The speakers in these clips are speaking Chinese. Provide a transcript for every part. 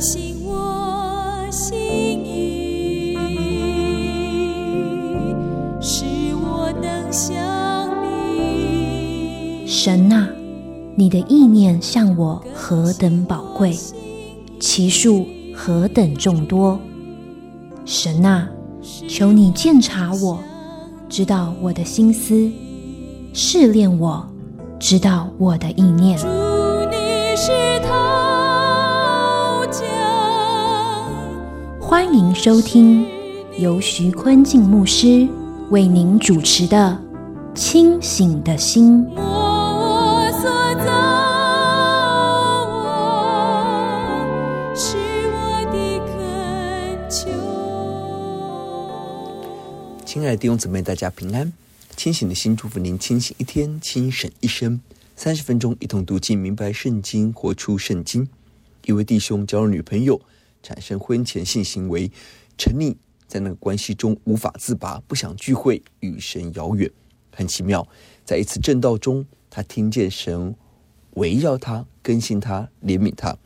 新我心意，使我能像你。神啊，你的意念向我何等宝贵，其数何等众多。神啊，求你鉴察我，知道我的心思，试炼我，知道我的意念。欢迎收听由徐坤静牧师为您主持的《清醒的心》。亲爱的弟兄姊妹，大家平安。清醒的心，祝福您清醒一天，清醒一生。三十分钟，一同读经，明白圣经，活出圣经。一位弟兄交了女朋友，产生婚前性行为，沉溺在那个关系中无法自拔，不想聚会，与神遥远。很奇妙，在一次证道中，他听见神围绕他，更新他，怜悯他。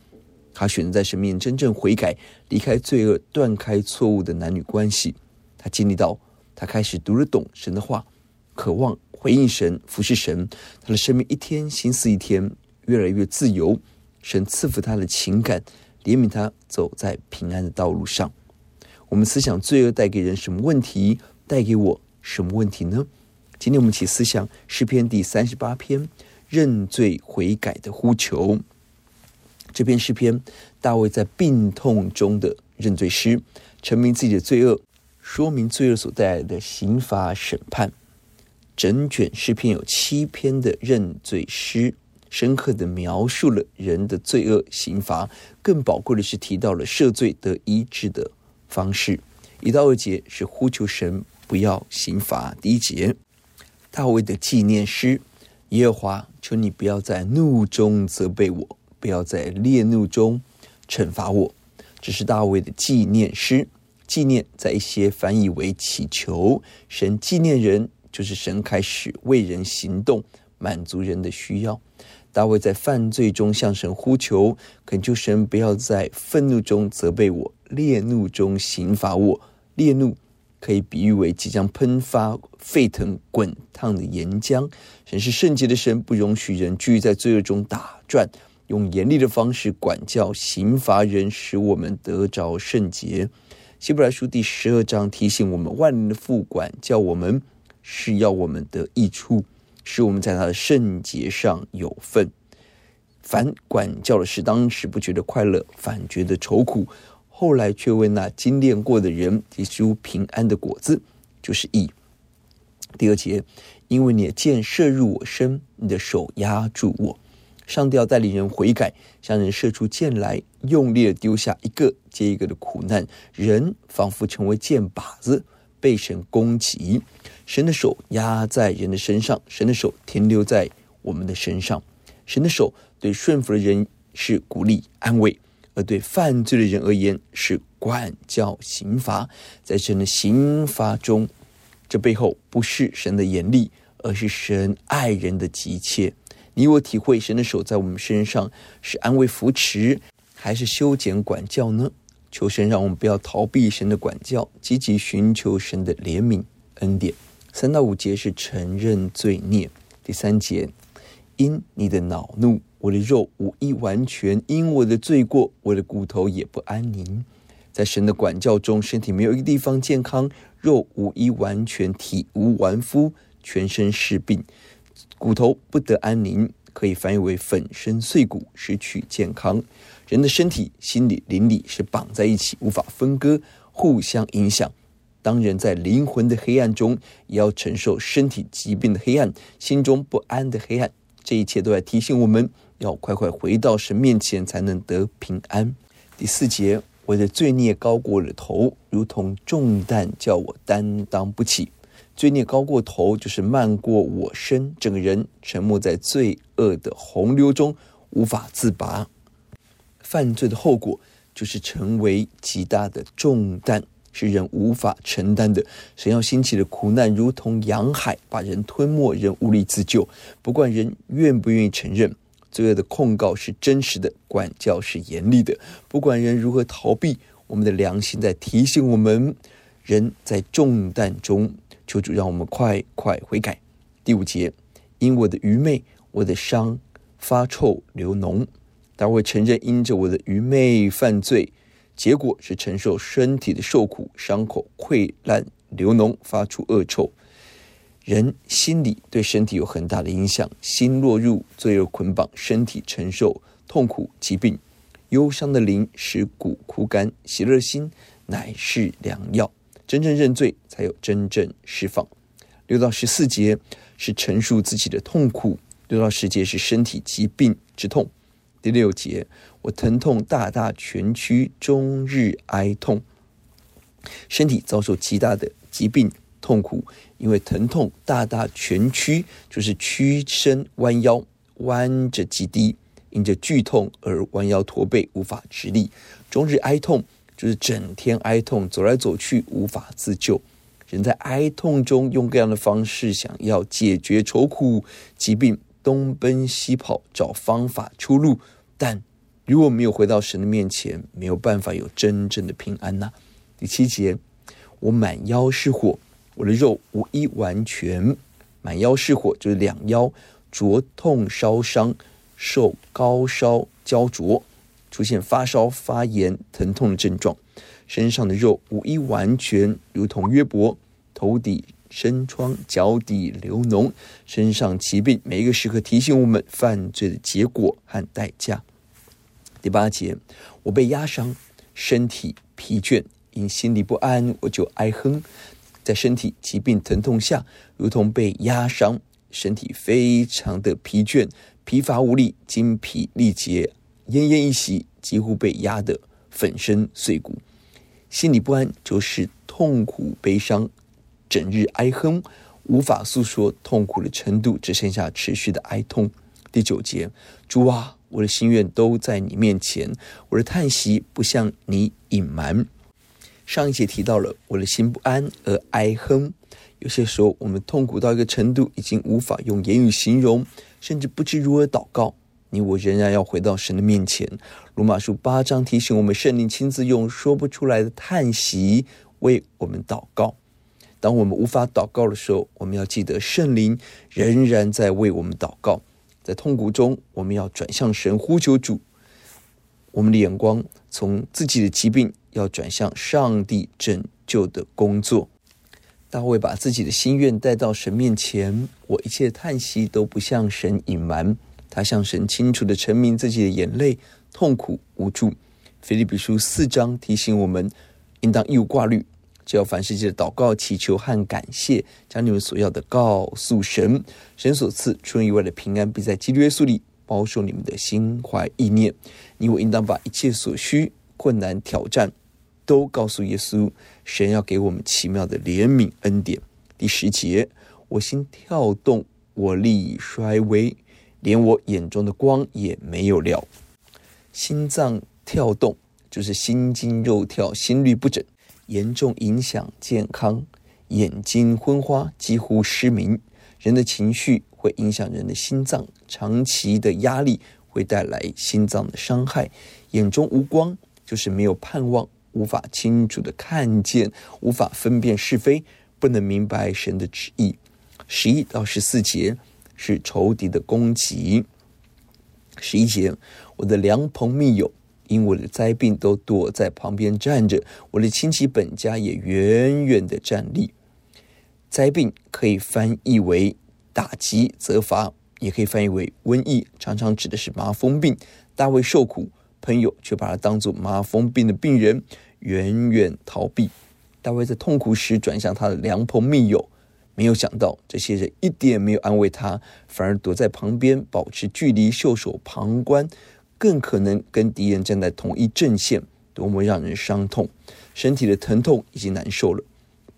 他选择在神面前真正悔改，离开罪恶，断开错误的男女关系。他经历到。他开始读得懂神的话，渴望回应神、服侍神。他的生命一天心思一天越来越自由。神赐福他的情感，怜悯他走在平安的道路上。我们思想罪恶带给人什么问题？带给我什么问题呢？今天我们一起思想诗篇第三十八篇认罪悔改的呼求。这篇诗篇，大卫在病痛中的认罪诗，陈明自己的罪恶。说明罪恶所带来的刑罚审判。整卷诗篇有七篇的认罪诗，深刻地描述了人的罪恶刑罚。更宝贵的是提到了赦罪得医治的方式。一到二节是呼求神不要刑罚。第一节，大卫的纪念诗：耶和华，求你不要在怒中责备我，不要在烈怒中惩罚我。这是大卫的纪念诗。纪念在一些翻译为祈求，神纪念人，就是神开始为人行动，满足人的需要。大卫在犯罪中向神呼求，恳求神不要在愤怒中责备我，烈怒中刑罚我。烈怒可以比喻为即将喷发、沸腾、滚烫的岩浆。神是圣洁的神，不容许人继续在罪恶中打转，用严厉的方式管教、刑罚人，使我们得着圣洁。希伯来书第十二章提醒我们：万灵的父管教我们，是要我们得益处，使我们在他的圣洁上有份。凡管教的事，当时不觉得快乐，反觉得愁苦；后来却为那经炼过的人结出平安的果子，就是义。第二节，因为你的箭射入我身，你的手压住我。上帝要带领人悔改，向人射出箭来，用力的丢下一个接一个的苦难，人仿佛成为箭靶子，被神攻击。神的手压在人的身上，神的手停留在我们的身上。神的手对顺服的人是鼓励安慰，而对犯罪的人而言是管教刑罚。在神的刑罚中，这背后不是神的严厉，而是神爱人的急切。你我体会神的手在我们身上是安慰扶持，还是修剪管教呢？求神让我们不要逃避神的管教，积极寻求神的怜悯恩典。三到五节是承认罪孽。第三节，因你的恼怒，我的肉无一完全；因我的罪过，我的骨头也不安宁。在神的管教中，身体没有一个地方健康，肉无一完全，体无完肤，全身是病。骨头不得安宁，可以翻译为粉身碎骨，失去健康。人的身体、心理、灵里是绑在一起，无法分割，互相影响。当人在灵魂的黑暗中，也要承受身体疾病的黑暗，心中不安的黑暗。这一切都在提醒我们要快快回到神面前，才能得平安。第四节，我的罪孽高过了头，如同重担，叫我担当不起。罪孽高过头，就是漫过我身，整个人沉没在罪恶的洪流中，无法自拔。犯罪的后果就是成为极大的重担，是人无法承担的。神要兴起的苦难，如同洋海，把人吞没，人无力自救。不管人愿不愿意承认，罪恶的控告是真实的，管教是严厉的。不管人如何逃避，我们的良心在提醒我们：人在重担中，求主让我们快快悔改。第五节，因我的愚昧，我的伤发臭流脓。他会承认因着我的愚昧犯罪，结果是承受身体的受苦，伤口溃烂流脓，发出恶臭。人心里对身体有很大的影响，心落入罪恶捆绑，身体承受痛苦疾病，忧伤的灵使骨枯干，喜乐心乃是良药。真正认罪，才有真正释放。六到十四节是陈述自己的痛苦，六到十节是身体疾病之痛。第六节，我疼痛大大蜷曲，终日哀痛，身体遭受极大的疾病。痛苦，因为疼痛大大蜷曲，就是屈身弯腰，弯着极低，因着剧痛而弯腰驼背，无法直立。终日哀痛，就是整天哀痛，走来走去无法自救。人在哀痛中用各样的方式想要解决愁苦疾病，东奔西跑找方法出路，但如果没有回到神的面前，没有办法有真正的平安呐、第七节，我满腰是火。我的肉无一完全，满腰是火，就是两腰灼痛烧伤，受高烧焦灼，出现发烧、发炎、疼痛的症状。身上的肉无一完全，如同约伯头顶身疮，脚底流脓，身上疾病，每一个时刻提醒我们犯罪的结果和代价。第八节，我被压伤，身体疲倦，因心里不安，我就哀哼。在身体疾病疼痛下，如同被压伤，身体非常的疲倦、疲乏无力、精疲力竭、奄奄一息，几乎被压得粉身碎骨。心里不安，就是痛苦悲伤，整日哀哼，无法诉说痛苦的程度，只剩下持续的哀痛。第九节，主啊，我的心愿都在你面前，我的叹息不向你隐瞒。上一节提到了我的心不安而哀哼，有些时候我们痛苦到一个程度，已经无法用言语形容，甚至不知如何祷告。你我仍然要回到神的面前。罗马书八章提醒我们，圣灵亲自用说不出来的叹息为我们祷告。当我们无法祷告的时候，我们要记得圣灵仍然在为我们祷告。在痛苦中，我们要转向神呼求主。我们的眼光从自己的疾病。要转向上帝拯救的工作。大卫把自己的心愿带到神面前，我一切叹息都不向神隐瞒。他向神清楚地陈明自己的眼泪、痛苦、无助。腓利比书四章提醒我们，应当一无挂虑，只要凡事记得祷告、祈求和感谢，将你们所要的告诉神。神所赐出人意外的平安，必在基督耶稣里保守你们的心怀意念。你我应当把一切所需、困难、挑战。都告诉耶稣，神要给我们奇妙的怜悯恩典。第十节，我心跳动，我力已衰微，连我眼中的光也没有了。心脏跳动就是心惊肉跳，心律不整，严重影响健康。眼睛昏花，几乎失明。人的情绪会影响人的心脏，长期的压力会带来心脏的伤害。眼中无光，就是没有盼望。无法清楚地看见，无法分辨是非，不能明白神的旨意。十一到十四节是仇敌的攻击。十一节，我的良朋密友因为我的灾病都躲在旁边站着，我的亲戚本家也远远地站立。灾病可以翻译为打击、责罚，也可以翻译为瘟疫，常常指的是麻风病。大卫受苦，朋友却把他当作麻风病的病人。远远逃避，大卫在痛苦时转向他的良朋密友，没有想到这些人一点没有安慰他，反而躲在旁边保持距离，袖手旁观，更可能跟敌人站在同一阵线，多么让人伤痛！身体的疼痛已经难受了，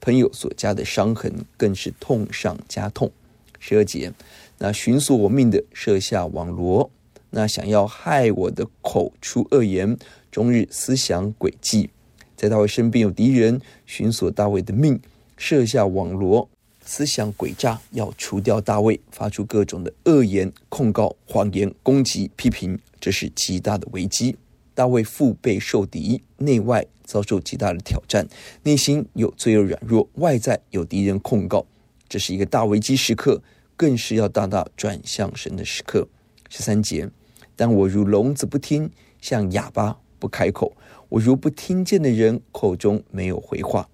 朋友所加的伤痕更是痛上加痛。十二节，那寻索我命的设下网罗，那想要害我的口出恶言，终日思想诡计。在大卫身边有敌人寻索大卫的命，设下网罗，思想诡诈，要除掉大卫，发出各种的恶言、控告、谎言、攻击、批评，这是极大的危机。大卫腹背受敌，内外遭受极大的挑战，内心有罪恶软弱，外在有敌人控告，这是一个大危机时刻，更是要大大转向神的时刻。十三节，但我如聋子不听，像哑巴不开口，我如不听见的人，口中没有回话。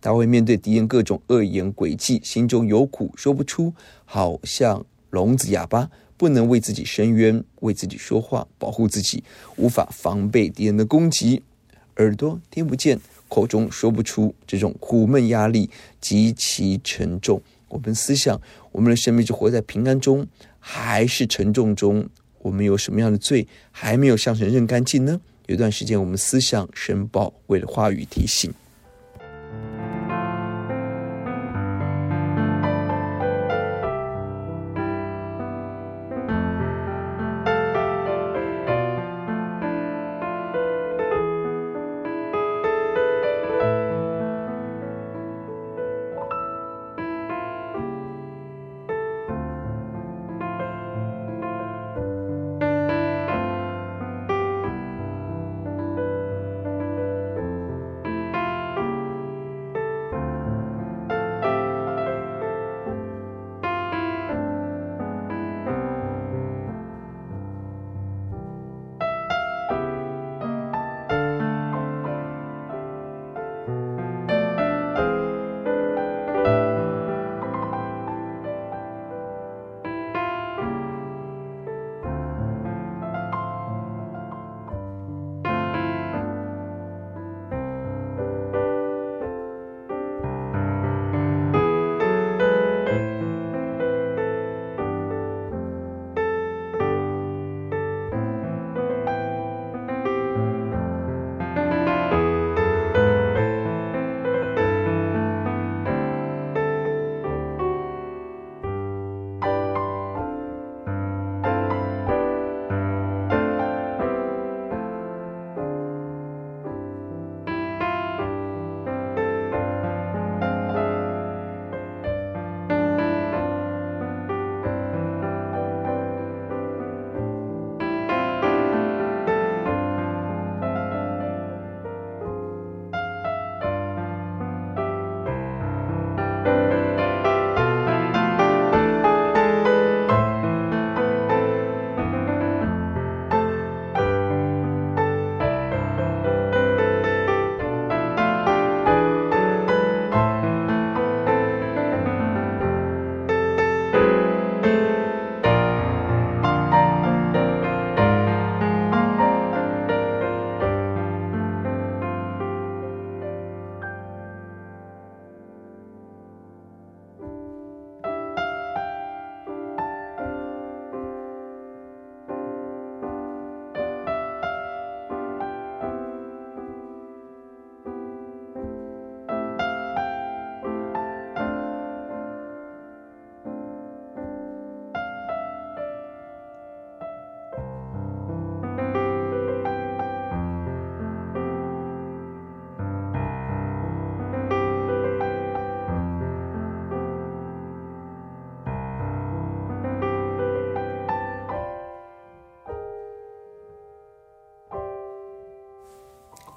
大卫面对敌人各种恶言诡计，心中有苦说不出，好像聋子哑巴，不能为自己伸冤，为自己说话，保护自己，无法防备敌人的攻击。耳朵听不见，口中说不出，这种苦闷压力极其沉重。我们思想，我们的生命是活在平安中，还是沉重中？我们有什么样的罪还没有向神认干净呢？有段时间，我们思想申报，为了话语提醒。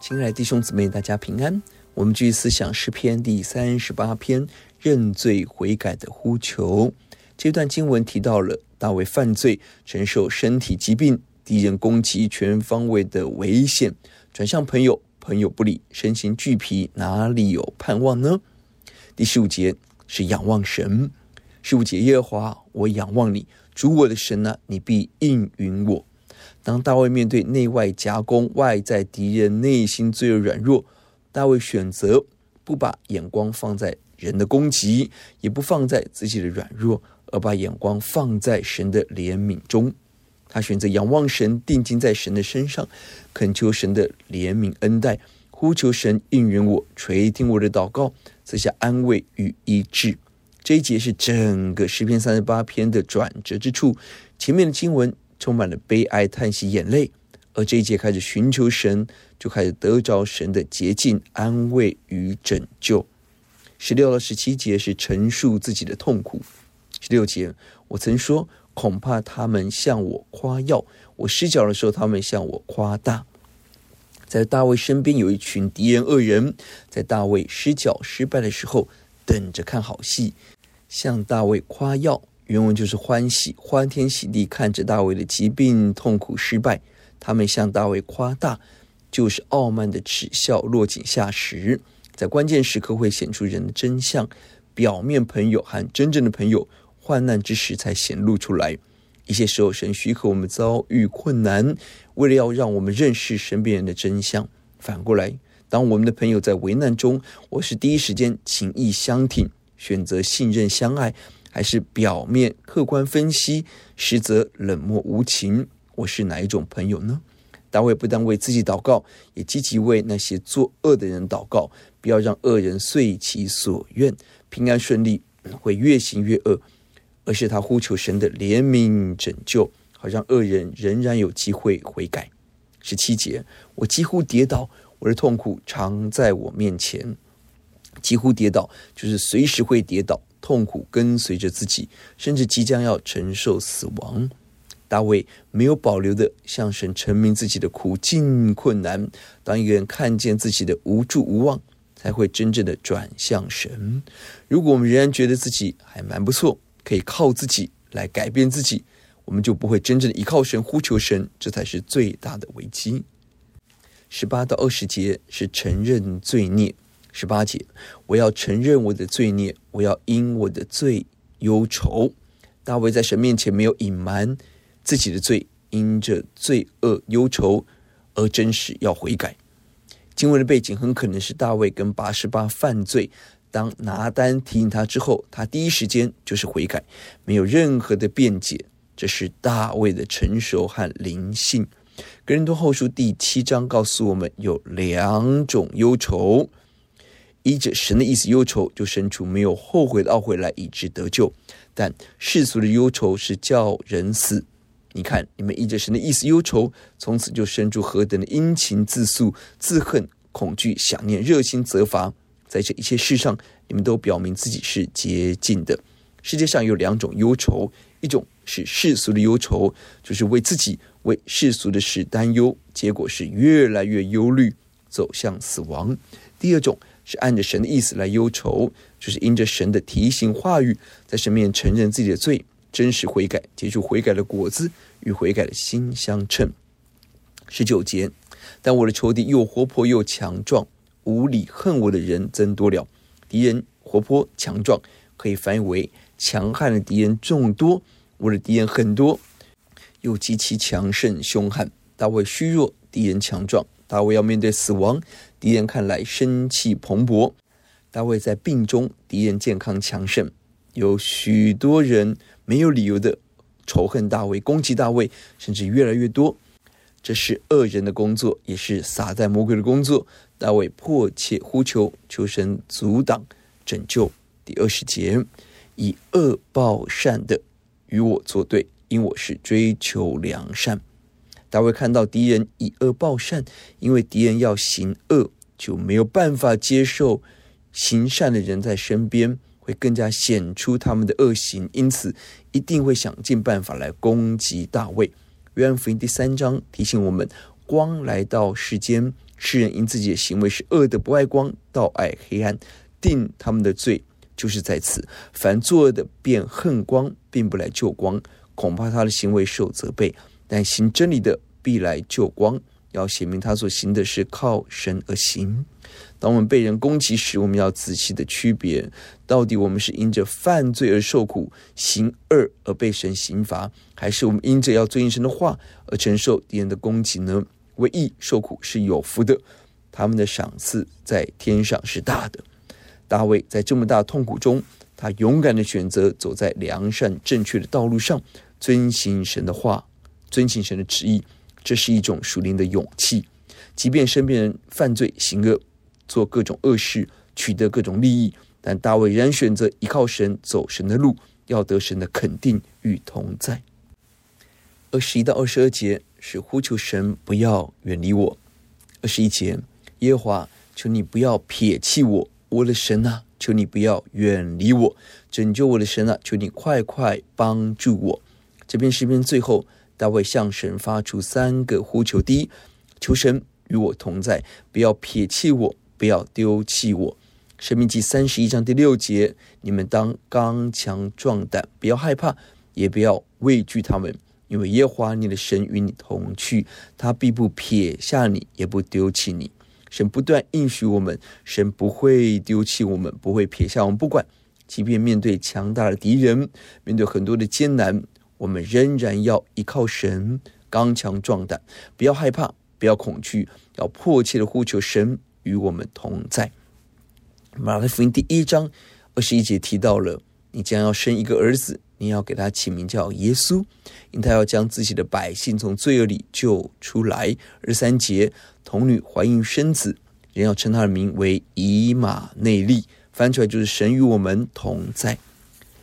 亲爱的弟兄姊妹，大家平安。我们继续思想诗篇第三十八篇认罪悔改的呼求。这段经文提到了大卫犯罪，承受身体疾病，敌人攻击，全方位的危险，转向朋友，朋友不理，身心俱疲，哪里有盼望呢？第十五节是仰望神。十五节，耶和华，我仰望你，主我的神啊，你必应允我。当大卫面对内外夹攻、外在敌人内心最软弱，大卫选择不把眼光放在人的攻击，也不放在自己的软弱，而把眼光放在神的怜悯中。他选择仰望神，定睛在神的身上，恳求神的怜悯恩待，呼求神应允我，垂听我的祷告，赐下安慰与医治。这一节是整个诗篇三十八篇的转折之处。前面的经文。充满了悲哀、叹息、眼泪，而这一节开始寻求神，就开始得着神的洁净、安慰与拯救。十六到十七节是陈述自己的痛苦。十六节，我曾说，恐怕他们向我夸耀，我失脚的时候，他们向我夸大。在大卫身边有一群敌人恶人，在大卫失脚失败的时候，等着看好戏，向大卫夸耀。原文就是欢喜、欢天喜地看着大卫的疾病、痛苦、失败。他们向大卫夸大，就是傲慢的耻笑，落井下石。在关键时刻会显出人的真相，表面朋友和真正的朋友，患难之时才显露出来。一些时候，神许可我们遭遇困难，为了要让我们认识身边人的真相。反过来，当我们的朋友在危难中，我是第一时间情义相挺，选择信任相爱，还是表面客观分析，实则冷漠无情？我是哪一种朋友呢？大卫不但为自己祷告，也积极为那些作恶的人祷告，不要让恶人遂其所愿，平安顺利，会越行越恶。而是他呼求神的怜悯拯救，好让恶人仍然有机会悔改。十七节，我几乎跌倒，我的痛苦常在我面前。几乎跌倒，就是随时会跌倒，痛苦跟随着自己，甚至即将要承受死亡。大卫没有保留的向神陈明自己的苦境困难。当一个人看见自己的无助无望，才会真正的转向神。如果我们仍然觉得自己还蛮不错，可以靠自己来改变自己，我们就不会真正的依靠神、呼求神，这才是最大的危机。十八到二十节是承认罪孽。十八节，我要承认我的罪孽，我要因我的罪忧愁。大卫在神面前没有隐瞒自己的罪，因着罪恶忧愁而真实要悔改。经文的背景很可能是大卫跟拔示巴犯罪。当拿单提醒他之后，他第一时间就是悔改，没有任何的辩解。这是大卫的成熟和灵性。格林多后书第七章告诉我们，有两种忧愁：依着神的意思忧愁，就生出没有后悔的懊悔来，以致得救；但世俗的忧愁是叫人死。你看，你们依着神的意思忧愁，从此就生出何等的殷勤、自诉、自恨、恐惧、想念、热心责罚。在这一切事上，你们都表明自己是洁净的。世界上有两种忧愁，一种是世俗的忧愁，就是为自己为世俗的事担忧，结果是越来越忧虑，走向死亡；第二种是按着神的意思来忧愁，就是因着神的提醒话语，在神面前承认自己的罪，真实悔改，结出悔改的果子，与悔改的心相称。十九节，但我的仇敌又活泼又强壮。无理恨我的人增多了，敌人活泼强壮，可以翻译为强悍的敌人众多。我的敌人很多，又极其强盛凶悍。大卫虚弱，敌人强壮。大卫要面对死亡，敌人看来生气蓬勃。大卫在病中，敌人健康强盛。有许多人没有理由的仇恨大卫，攻击大卫，甚至越来越多。这是恶人的工作，也是撒旦魔鬼的工作。大卫迫切呼求，求神阻挡拯救。第二十节，以恶报善的与我作对，因我是追求良善。大卫看到敌人以恶报善，因为敌人要行恶，就没有办法接受行善的人在身边，会更加显出他们的恶行，因此一定会想尽办法来攻击大卫。约翰福音第三章提醒我们：光来到世间。世人因自己的行为是恶的，不爱光，倒爱黑暗，定他们的罪就是在此。凡作恶的便恨光，并不来就光，恐怕他的行为受责备；但行真理的必来救光，要显明他所行的是靠神而行。当我们被人攻击时，我们要仔细的区别，到底我们是因着犯罪而受苦，行恶而被神刑罚，还是我们因着要遵行神的话而承受敌人的攻击呢？为义受苦是有福的，他们的赏赐在天上是大的。大卫在这么大痛苦中，他勇敢的选择走在良善正确的道路上，遵行神的话，遵行神的旨意，这是一种属灵的勇气。即便身边人犯罪行恶，做各种恶事，取得各种利益，但大卫仍然选择依靠神，走神的路，要得神的肯定与同在。二十一到二十二节。是呼求神不要远离我。二十一节，耶和华，求你不要撇弃我，我的神啊，求你不要远离我，拯救我的神啊，求你快快帮助我。这篇诗篇最后，大卫向神发出三个呼求：第一，求神与我同在，不要撇弃我，不要丢弃我。申命记三十一章第六节，你们当刚强壮胆，不要害怕，也不要畏惧他们，因为耶和华你的神与你同去，他必不撇下你，也不丢弃你。神不断应许我们，神不会丢弃我们，不会撇下我们。不管，即便面对强大的敌人，面对很多的艰难，我们仍然要依靠神，刚强壮胆，不要害怕，不要恐惧，要迫切的呼求神与我们同在。马太福音第一章二十一节提到了，你将要生一个儿子，你要给他起名叫耶稣，因他要将自己的百姓从罪恶里救出来。二三节，童女怀孕生子，人要称他的名为以马内利，翻出来就是神与我们同在。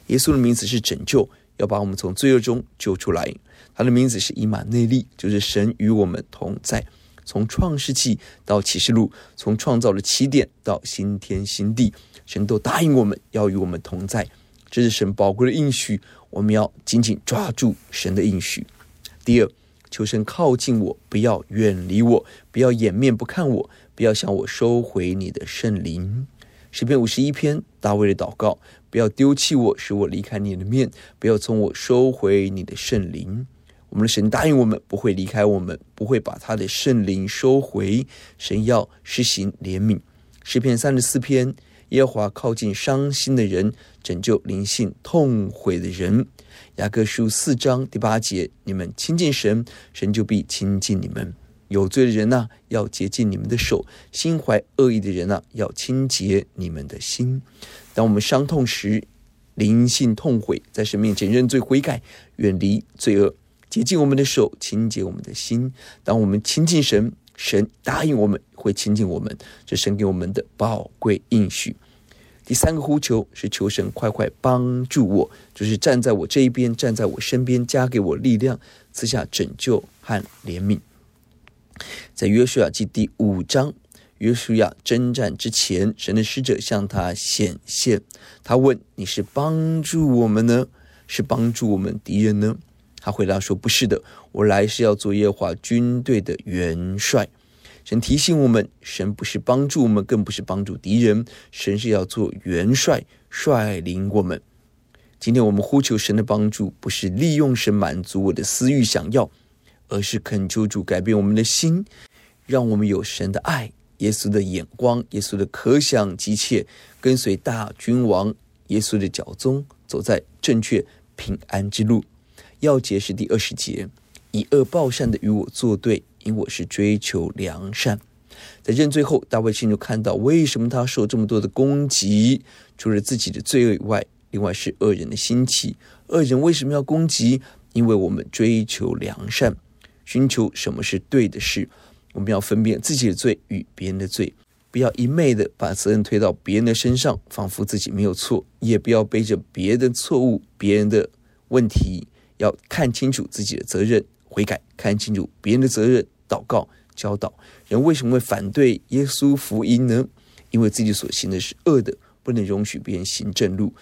耶稣的名字是拯救，要把我们从罪恶中救出来。他的名字是以马内利，就是神与我们同在。从创世纪到启示录，从创造的起点到新天新地，神都答应我们要与我们同在，这是神宝贵的应许，我们要紧紧抓住神的应许。第二，求神靠近我，不要远离我，不要掩面不看我，不要向我收回你的圣灵。诗篇五十一篇，大卫的祷告：不要丢弃我，使我离开你的面；不要从我收回你的圣灵。我们的神答应我们不会离开我们，不会把他的圣灵收回。神要施行怜悯。诗篇三十四篇，耶和华靠近伤心的人，拯救灵性痛悔的人。雅各书四章第八节，你们亲近神，神就必亲近你们。有罪的人呢、要洁净你们的手；心怀恶意的人呢、要清洁你们的心。当我们伤痛时，灵性痛悔，在神面前认罪悔改，远离罪恶。洁净我们的手，清洁我们的心。当我们亲近神，神答应我们会亲近我们，这神给我们的宝贵应许。第三个呼求是求神快快帮助我，就是站在我这一边，站在我身边，加给我力量，赐下拯救和怜悯。在约书亚记第五章，约书亚征战之前，神的使者向他显现，他问：“你是帮助我们呢，是帮助我们敌人呢？”他回答说：“不是的，我来是要做耶和华军队的元帅。”神提醒我们，神不是帮助我们，更不是帮助敌人，神是要做元帅，率领我们。今天我们呼求神的帮助，不是利用神满足我的私欲想要，而是恳求主改变我们的心，让我们有神的爱、耶稣的眼光、耶稣的可想急切，跟随大君王耶稣的脚踪，走在正确平安之路。要节是第二十节，以恶报善的与我作对，因我是追求良善。在认罪后，大卫清楚看到为什么他受这么多的攻击，除了自己的罪恶以外，另外是恶人的兴起。恶人为什么要攻击？因为我们追求良善，寻求什么是对的事。我们要分辨自己的罪与别人的罪，不要一昧的把责任推到别人的身上，仿佛自己没有错；也不要背着别人的错误、别人的问题。要看清楚自己的责任，悔改；看清楚别人的责任，祷告、教导。人为什么会反对耶稣福音呢？因为自己所行的是恶的，不能容许别人行正路。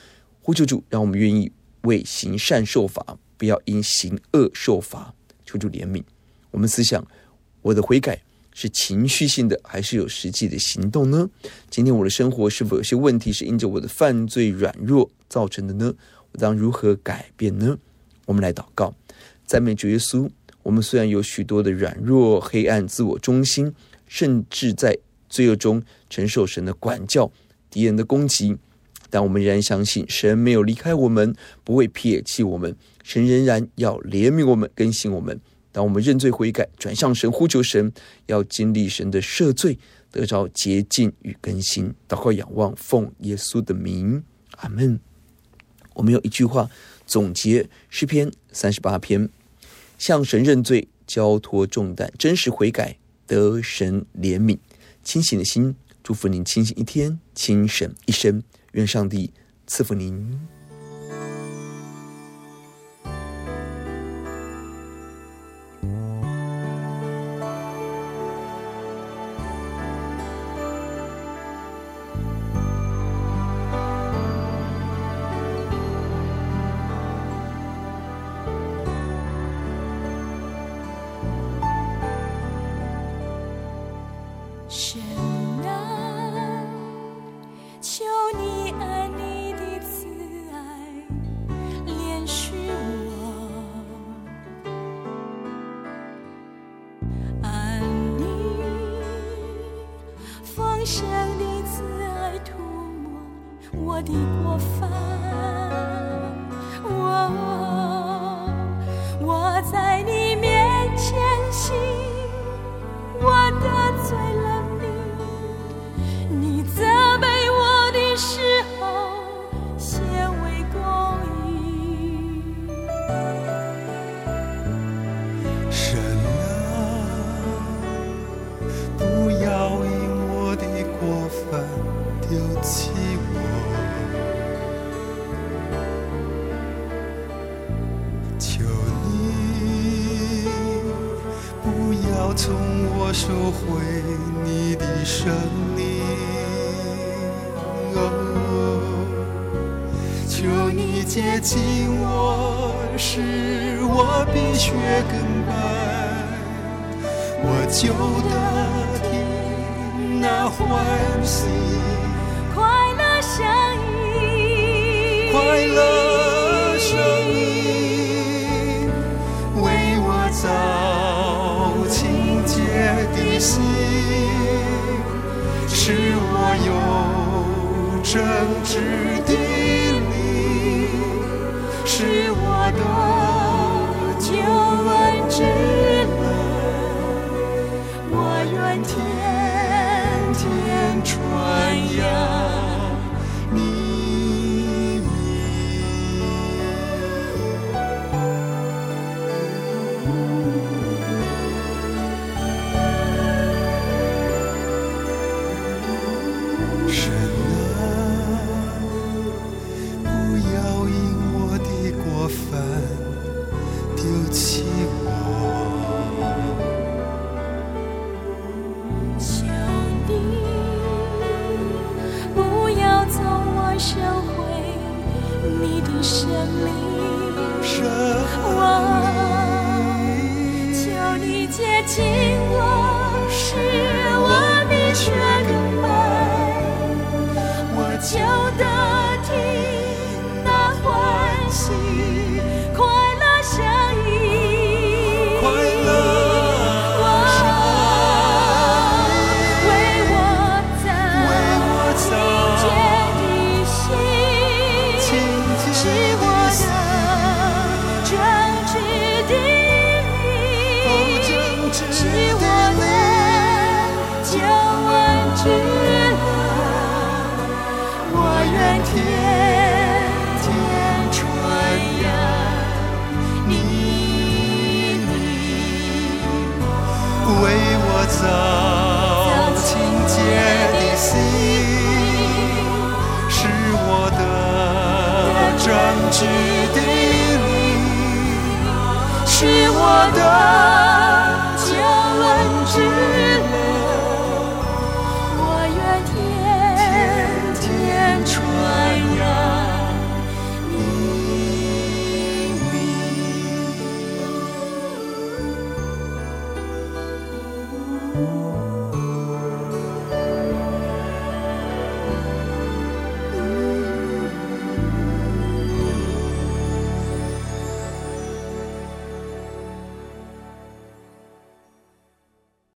呼求主，让我们愿意为行善受罚，不要因行恶受罚。求主怜悯。我们思想，我的悔改是情绪性的，还是有实际的行动呢？今天我的生活是否有些问题是因着我的犯罪软弱造成的呢？我当如何改变呢？我们来祷告，赞美主耶稣。我们虽然有许多的软弱、黑暗、自我中心，甚至在罪恶中承受神的管教、敌人的攻击，但我们仍然相信神没有离开我们，不会撇弃我们。神仍然要怜悯我们、更新我们。当我们认罪悔改、转向神、呼求神，要经历神的赦罪，得着洁净与更新。祷告、仰望，奉耶稣的名，阿门。我们有一句话。总结诗篇三十八篇，向神认罪，交托重担，真实悔改，得神怜悯，清醒的心，祝福您清醒一天，清神一生，愿上帝赐福您。欢喜，快乐声音，快乐声音，为我造清洁的心，使我有正直的灵，使我。痴狂天天传扬你你为我操的心是我的真挚的你是我的